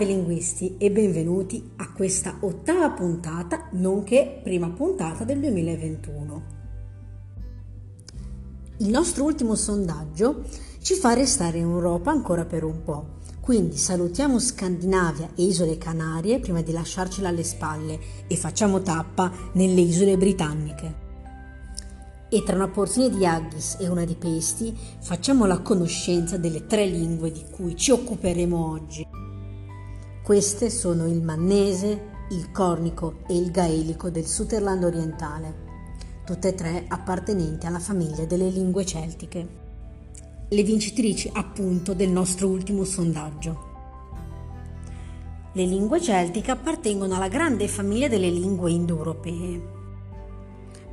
Salve linguisti e benvenuti a questa ottava puntata, nonché prima puntata del 2021. Il nostro ultimo sondaggio ci fa restare in Europa ancora per un po', quindi salutiamo Scandinavia e Isole Canarie prima di lasciarcela alle spalle e facciamo tappa nelle Isole Britanniche. E tra una porzione di Haggis e una di Pesti facciamo la conoscenza delle tre lingue di cui ci occuperemo oggi. Queste sono il mannese, il cornico e il gaelico del Sutherland orientale, tutte e tre appartenenti alla famiglia delle lingue celtiche. Le vincitrici appunto del nostro ultimo sondaggio. Le lingue celtiche appartengono alla grande famiglia delle lingue indoeuropee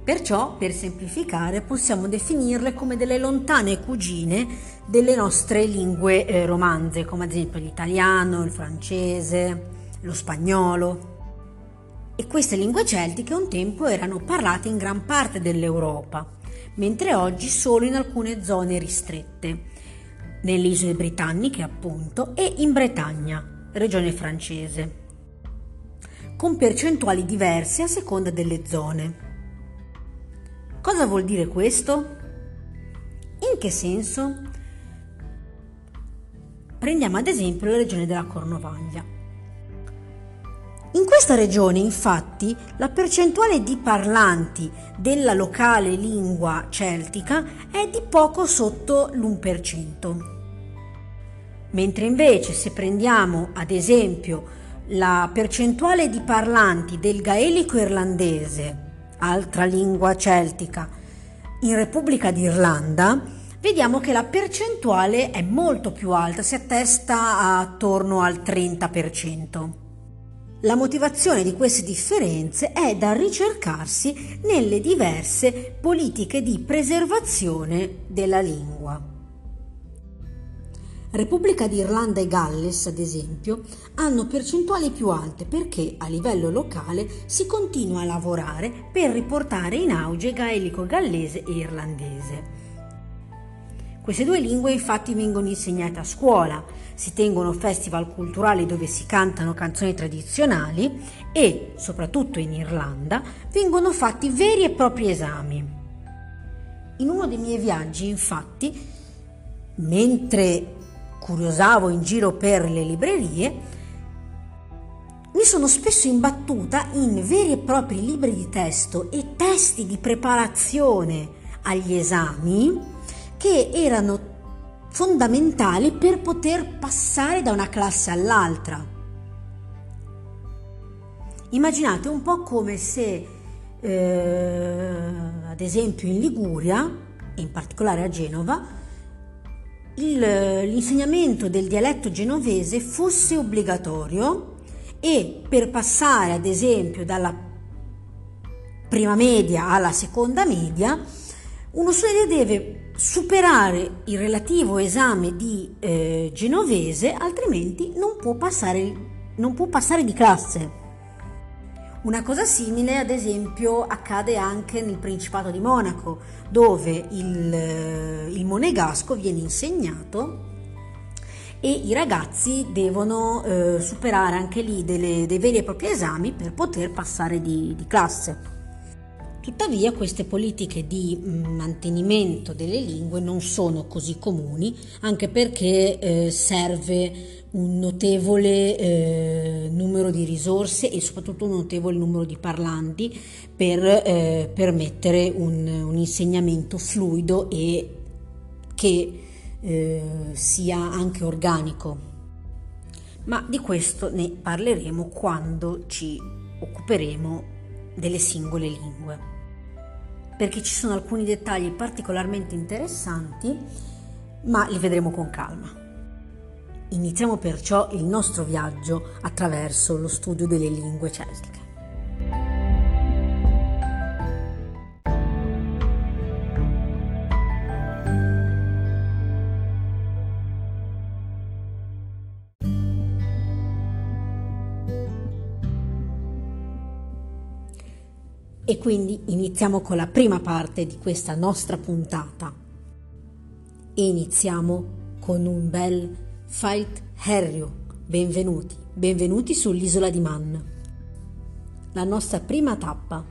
Perciò, per semplificare, possiamo definirle come delle lontane cugine delle nostre lingue eh, romanze, come ad esempio l'italiano, il francese, lo spagnolo. E queste lingue celtiche un tempo erano parlate in gran parte dell'Europa, mentre oggi solo in alcune zone ristrette, nelle isole britanniche appunto e in Bretagna, regione francese, con percentuali diverse a seconda delle zone. Cosa vuol dire questo? In che senso? Prendiamo ad esempio la regione della Cornovaglia. In questa regione, infatti, la percentuale di parlanti della locale lingua celtica è di poco sotto l'1%. Mentre invece se prendiamo ad esempio la percentuale di parlanti del gaelico irlandese altra lingua celtica, in Repubblica d'Irlanda, vediamo che la percentuale è molto più alta, si attesta attorno al 30%. La motivazione di queste differenze è da ricercarsi nelle diverse politiche di preservazione della lingua. Repubblica d'Irlanda e Galles, ad esempio, hanno percentuali più alte perché a livello locale si continua a lavorare per riportare in auge gaelico gallese e irlandese. Queste due lingue infatti vengono insegnate a scuola, si tengono festival culturali dove si cantano canzoni tradizionali e, soprattutto in Irlanda, vengono fatti veri e propri esami. In uno dei miei viaggi, infatti, mentre curiosavo in giro per le librerie, mi sono spesso imbattuta in veri e propri libri di testo e testi di preparazione agli esami che erano fondamentali per poter passare da una classe all'altra. Immaginate un po' come se, eh, ad esempio in Liguria, in particolare a Genova, il, l'insegnamento del dialetto genovese fosse obbligatorio e per passare ad esempio dalla prima media alla seconda media uno studente deve superare il relativo esame di eh, genovese altrimenti non può passare, non può passare di classe. Una cosa simile, ad esempio, accade anche nel Principato di Monaco, dove il, eh, il monegasco viene insegnato e i ragazzi devono eh, superare anche lì delle, dei veri e propri esami per poter passare di, di classe. Tuttavia queste politiche di mm, mantenimento delle lingue non sono così comuni, anche perché eh, serve un notevole eh, numero di risorse e soprattutto un notevole numero di parlanti per eh, permettere un, un, insegnamento fluido e che eh, sia anche organico. Ma di questo ne parleremo quando ci occuperemo delle singole lingue perché ci sono alcuni dettagli particolarmente interessanti, ma li vedremo con calma. Iniziamo perciò il nostro viaggio attraverso lo studio delle lingue celtiche. E quindi iniziamo con la prima parte di questa nostra puntata. E iniziamo con un bel Fight Harry benvenuti, benvenuti sull'isola di Man. La nostra prima tappa.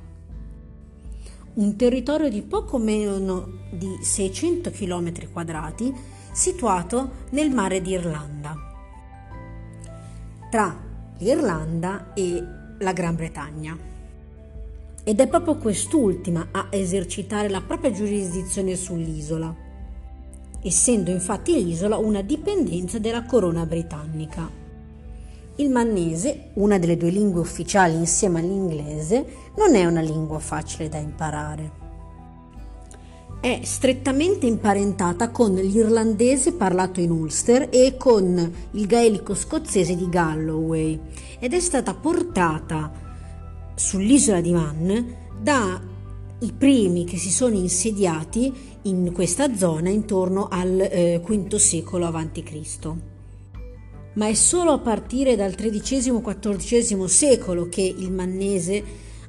Un territorio di poco meno di 600 km quadrati situato nel mare d'Irlanda, tra l'Irlanda e la Gran Bretagna. Ed è proprio quest'ultima a esercitare la propria giurisdizione sull'isola essendo infatti l'isola una dipendenza della corona britannica. Il mannese, una delle due lingue ufficiali insieme all'inglese, non è una lingua facile da imparare. È strettamente imparentata con l'irlandese parlato in Ulster e con il gaelico scozzese di Galloway ed è stata portata sull'isola di Man da i primi che si sono insediati in questa zona intorno al eh, V secolo a.C. Ma è solo a partire dal XIII-XIV secolo che il mannese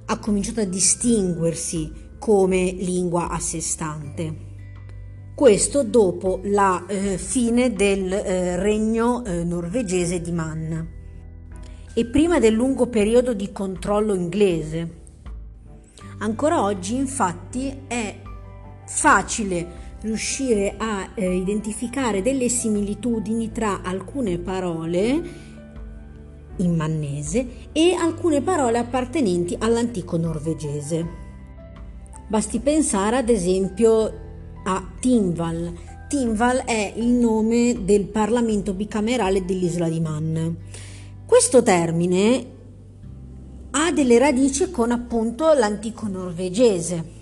ha cominciato a distinguersi come lingua a sé stante. Questo dopo la eh, fine del eh, regno eh, norvegese di Man e prima del lungo periodo di controllo inglese Ancora oggi infatti è facile riuscire a eh, identificare delle similitudini tra alcune parole in mannese e alcune parole appartenenti all'antico norvegese. Basti pensare ad esempio a Timval. Timval è il nome del Parlamento bicamerale dell'isola di Man. Questo termine ha delle radici con appunto l'antico norvegese.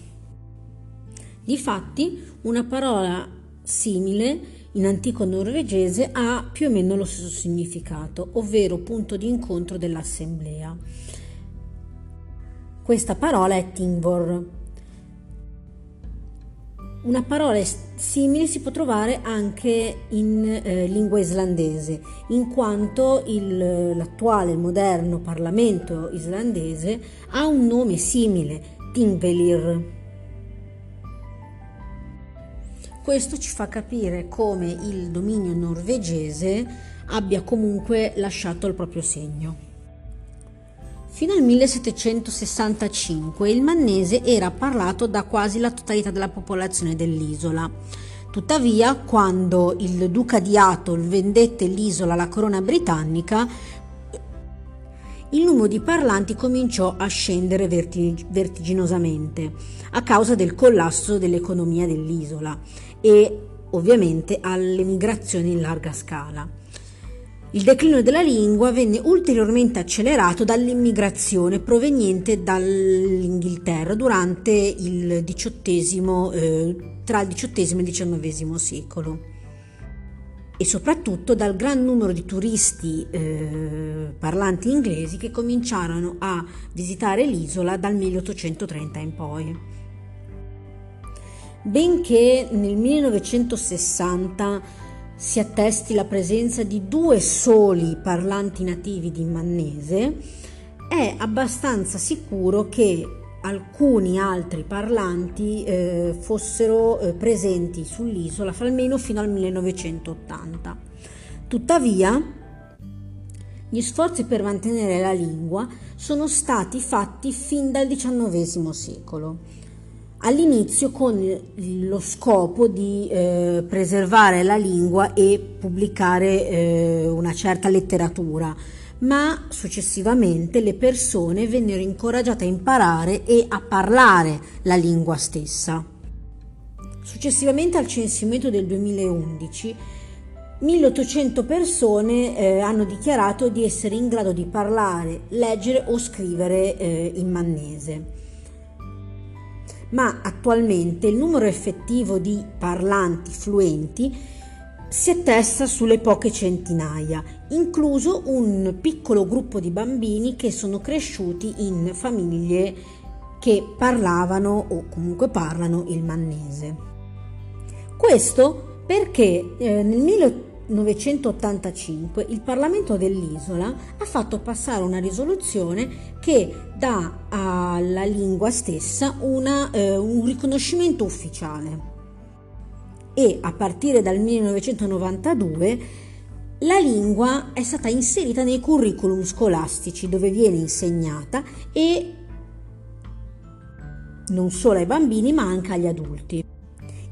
Difatti, una parola simile in antico norvegese ha più o meno lo stesso significato, ovvero punto di incontro dell'assemblea. Questa parola è Tingvor. Una parola simile si può trovare anche in eh, lingua islandese, in quanto il, l'attuale, moderno Parlamento islandese ha un nome simile, Tingvelir. Questo ci fa capire come il dominio norvegese abbia comunque lasciato il proprio segno. Fino al 1765 il mannese era parlato da quasi la totalità della popolazione dell'isola. Tuttavia, quando il duca di Atholl vendette l'isola alla corona britannica, il numero di parlanti cominciò a scendere vertig- vertiginosamente a causa del collasso dell'economia dell'isola e ovviamente alle migrazioni in larga scala. Il declino della lingua venne ulteriormente accelerato dall'immigrazione proveniente dall'Inghilterra durante il XVIII, eh, tra il XVIII e il XIX secolo e soprattutto dal gran numero di turisti eh, parlanti inglesi che cominciarono a visitare l'isola dal 1830 in poi. Benché nel 1960 si attesti la presenza di due soli parlanti nativi di mannese, è abbastanza sicuro che alcuni altri parlanti eh, fossero eh, presenti sull'isola almeno fino al 1980. Tuttavia, gli sforzi per mantenere la lingua sono stati fatti fin dal XIX secolo all'inizio con lo scopo di eh, preservare la lingua e pubblicare eh, una certa letteratura, ma successivamente le persone vennero incoraggiate a imparare e a parlare la lingua stessa. Successivamente al censimento del 2011, 1800 persone eh, hanno dichiarato di essere in grado di parlare, leggere o scrivere eh, in mannese ma attualmente il numero effettivo di parlanti fluenti si attesta sulle poche centinaia, incluso un piccolo gruppo di bambini che sono cresciuti in famiglie che parlavano o comunque parlano il mannese. Questo perché eh, nel 1800 1985 il Parlamento dell'isola ha fatto passare una risoluzione che dà alla lingua stessa una, eh, un riconoscimento ufficiale e a partire dal 1992 la lingua è stata inserita nei curriculum scolastici dove viene insegnata e non solo ai bambini ma anche agli adulti.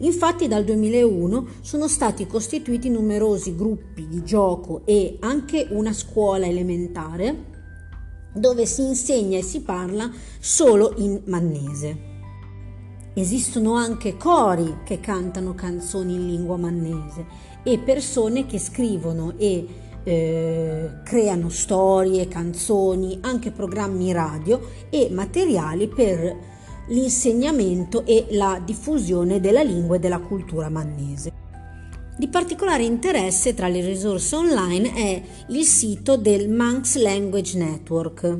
Infatti dal 2001 sono stati costituiti numerosi gruppi di gioco e anche una scuola elementare dove si insegna e si parla solo in mannese. Esistono anche cori che cantano canzoni in lingua mannese e persone che scrivono e eh, creano storie, canzoni, anche programmi radio e materiali per l'insegnamento e la diffusione della lingua e della cultura mannese. Di particolare interesse tra le risorse online è il sito del Manx Language Network,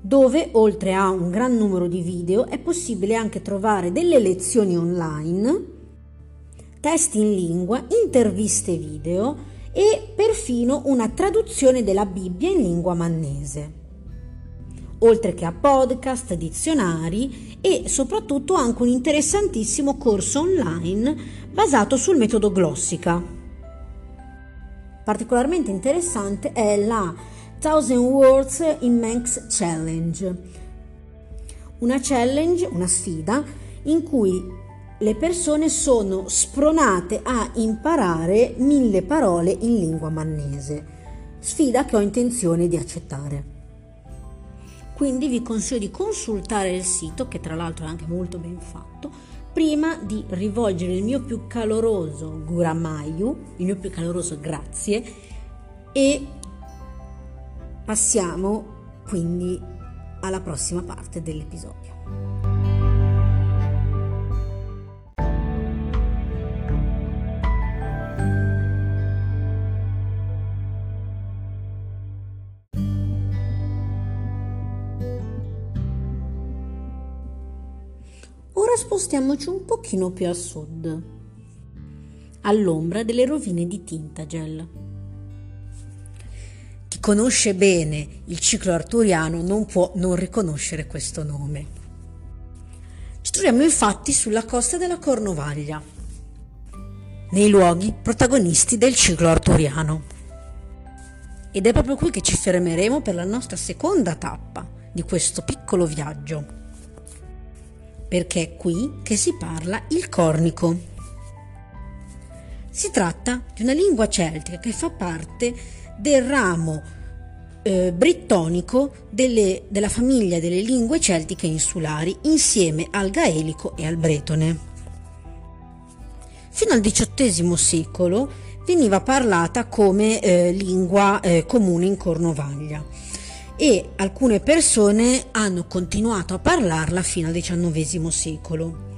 dove oltre a un gran numero di video è possibile anche trovare delle lezioni online, testi in lingua, interviste video e perfino una traduzione della Bibbia in lingua mannese oltre che a podcast, dizionari e soprattutto anche un interessantissimo corso online basato sul metodo glossica. Particolarmente interessante è la Thousand Words in Manx Challenge, una challenge, una sfida in cui le persone sono spronate a imparare mille parole in lingua mannese, sfida che ho intenzione di accettare. Quindi vi consiglio di consultare il sito, che tra l'altro è anche molto ben fatto, prima di rivolgere il mio più caloroso Guramayu, il mio più caloroso grazie e passiamo quindi alla prossima parte dell'episodio. Spostiamoci un pochino più a sud, all'ombra delle rovine di Tintagel. Chi conosce bene il ciclo arturiano non può non riconoscere questo nome. Ci troviamo infatti sulla costa della Cornovaglia, nei luoghi protagonisti del ciclo arturiano. Ed è proprio qui che ci fermeremo per la nostra seconda tappa di questo piccolo viaggio perché è qui che si parla il cornico. Si tratta di una lingua celtica che fa parte del ramo eh, brittonico delle, della famiglia delle lingue celtiche insulari insieme al gaelico e al bretone. Fino al XVIII secolo veniva parlata come eh, lingua eh, comune in Cornovaglia e alcune persone hanno continuato a parlarla fino al XIX secolo,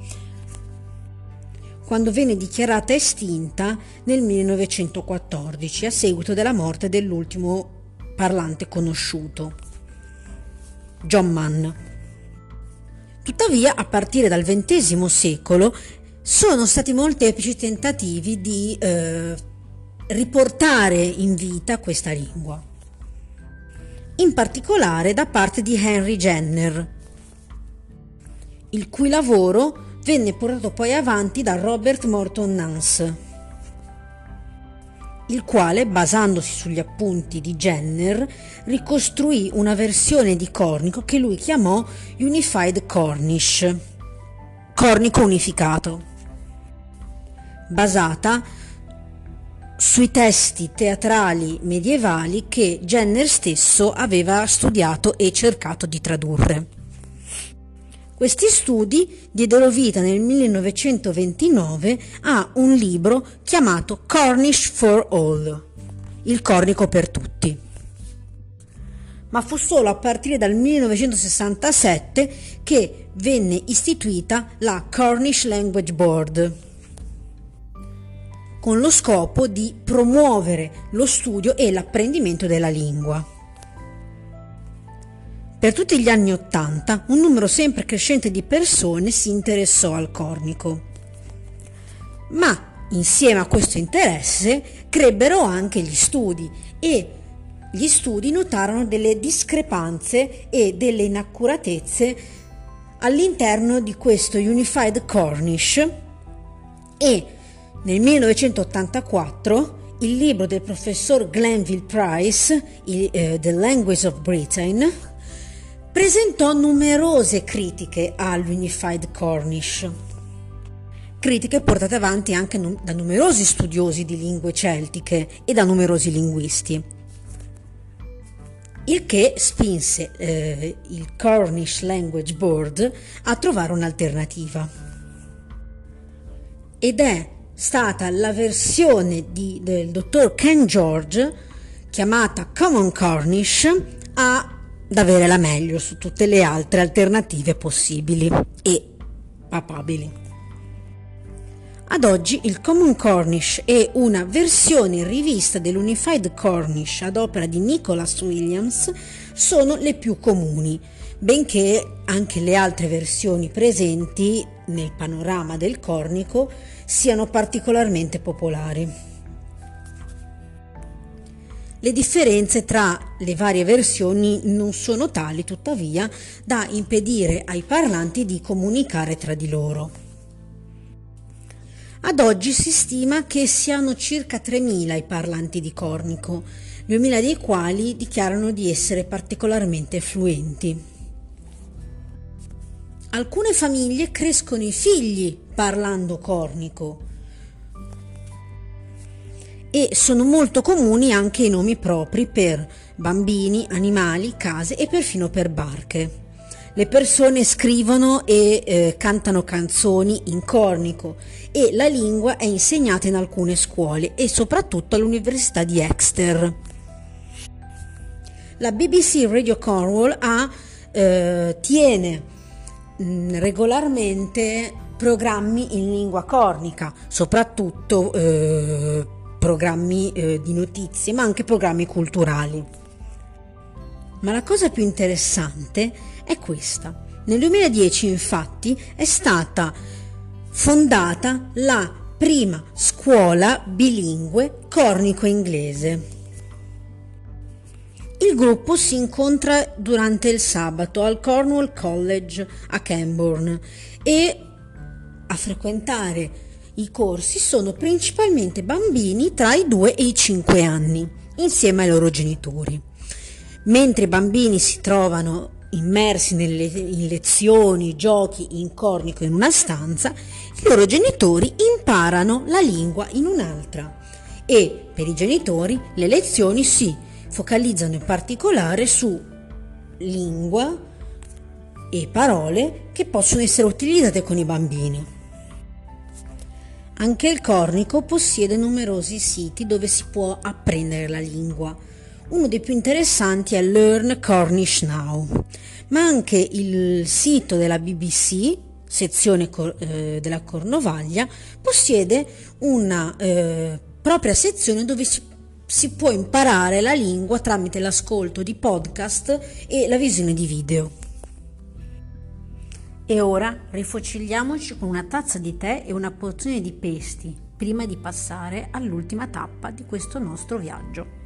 quando venne dichiarata estinta nel 1914 a seguito della morte dell'ultimo parlante conosciuto, John Mann. Tuttavia, a partire dal XX secolo sono stati molteplici tentativi di eh, riportare in vita questa lingua in particolare da parte di Henry Jenner, il cui lavoro venne portato poi avanti da Robert Morton Nance, il quale, basandosi sugli appunti di Jenner, ricostruì una versione di cornico che lui chiamò Unified Cornish, cornico unificato, basata sui testi teatrali medievali che Jenner stesso aveva studiato e cercato di tradurre. Questi studi diedero vita nel 1929 a un libro chiamato Cornish for All, il cornico per tutti. Ma fu solo a partire dal 1967 che venne istituita la Cornish Language Board con lo scopo di promuovere lo studio e l'apprendimento della lingua. Per tutti gli anni Ottanta un numero sempre crescente di persone si interessò al cornico. Ma insieme a questo interesse crebbero anche gli studi e gli studi notarono delle discrepanze e delle inaccuratezze all'interno di questo Unified Cornish e nel 1984 il libro del professor Glenville Price, eh, The Language of Britain, presentò numerose critiche all'Unified Cornish. Critiche portate avanti anche da numerosi studiosi di lingue celtiche e da numerosi linguisti. Il che spinse eh, il Cornish Language Board a trovare un'alternativa. Ed è stata la versione di, del dottor Ken George, chiamata Common Cornish, ad avere la meglio su tutte le altre alternative possibili e papabili. Ad oggi il Common Cornish è una versione rivista dell'Unified Cornish ad opera di Nicholas Williams sono le più comuni, benché anche le altre versioni presenti nel panorama del cornico siano particolarmente popolari. Le differenze tra le varie versioni non sono tali, tuttavia, da impedire ai parlanti di comunicare tra di loro. Ad oggi si stima che siano circa 3.000 i parlanti di cornico, 2.000 dei quali dichiarano di essere particolarmente fluenti. Alcune famiglie crescono i figli parlando cornico, e sono molto comuni anche i nomi propri per bambini, animali, case e perfino per barche. Le persone scrivono e eh, cantano canzoni in cornico e la lingua è insegnata in alcune scuole e soprattutto all'Università di Exeter. La BBC Radio Cornwall ha, eh, tiene regolarmente programmi in lingua cornica, soprattutto eh, programmi eh, di notizie, ma anche programmi culturali. Ma la cosa più interessante è questa. Nel 2010 infatti è stata fondata la prima scuola bilingue cornico-inglese. Il gruppo si incontra durante il sabato al Cornwall College a Camborne e a frequentare i corsi sono principalmente bambini tra i 2 e i 5 anni, insieme ai loro genitori. Mentre i bambini si trovano immersi nelle, in lezioni, giochi in cornico in una stanza, i loro genitori imparano la lingua in un'altra e per i genitori le lezioni si focalizzano in particolare su lingua e parole che possono essere utilizzate con i bambini. Anche il Cornico possiede numerosi siti dove si può apprendere la lingua. Uno dei più interessanti è Learn Cornish Now, ma anche il sito della BBC, sezione eh, della Cornovaglia, possiede una eh, propria sezione dove si, si può imparare la lingua tramite l'ascolto di podcast e la visione di video. E ora rifocilliamoci con una tazza di tè e una porzione di pesti prima di passare all'ultima tappa di questo nostro viaggio.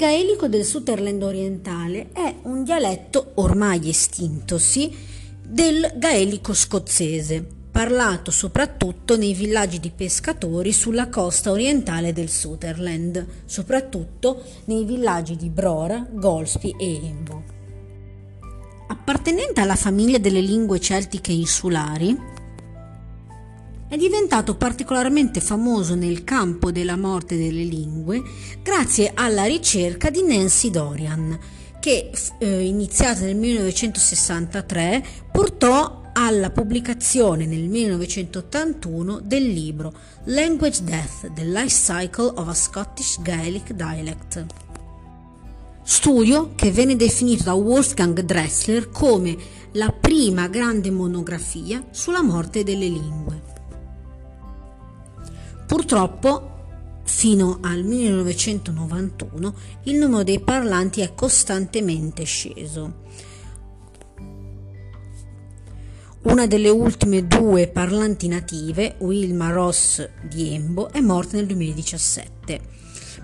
Gaelico del Sutherland orientale è un dialetto ormai estintosi del gaelico scozzese, parlato soprattutto nei villaggi di pescatori sulla costa orientale del Sutherland, soprattutto nei villaggi di Brora, Golspi e Embo. Appartenente alla famiglia delle lingue celtiche insulari, è diventato particolarmente famoso nel campo della morte delle lingue grazie alla ricerca di Nancy Dorian, che eh, iniziata nel 1963 portò alla pubblicazione nel 1981 del libro Language Death, The Life Cycle of a Scottish Gaelic Dialect. Studio che venne definito da Wolfgang Dressler come la prima grande monografia sulla morte delle lingue. Purtroppo, fino al 1991, il numero dei parlanti è costantemente sceso. Una delle ultime due parlanti native, Wilma Ross di Embo, è morta nel 2017,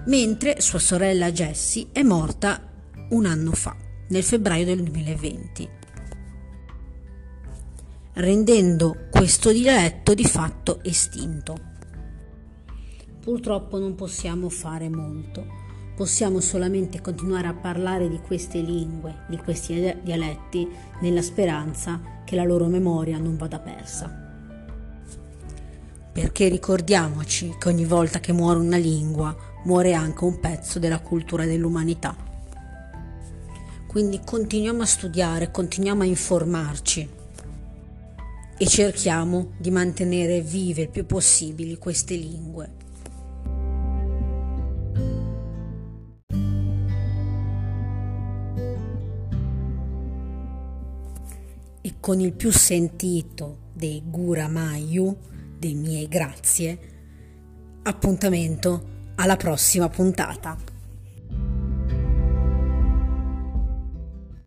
mentre sua sorella Jessie è morta un anno fa, nel febbraio del 2020, rendendo questo dialetto di fatto estinto. Purtroppo non possiamo fare molto Possiamo solamente continuare a parlare di queste lingue, di questi dialetti, nella speranza che la loro memoria non vada persa. Perché ricordiamoci che ogni volta che muore una lingua muore anche un pezzo della cultura dell'umanità. Quindi continuiamo a studiare, continuiamo a informarci e cerchiamo di mantenere vive il più possibile queste lingue. Con il più sentito dei Guramayu, dei miei grazie, appuntamento alla prossima puntata.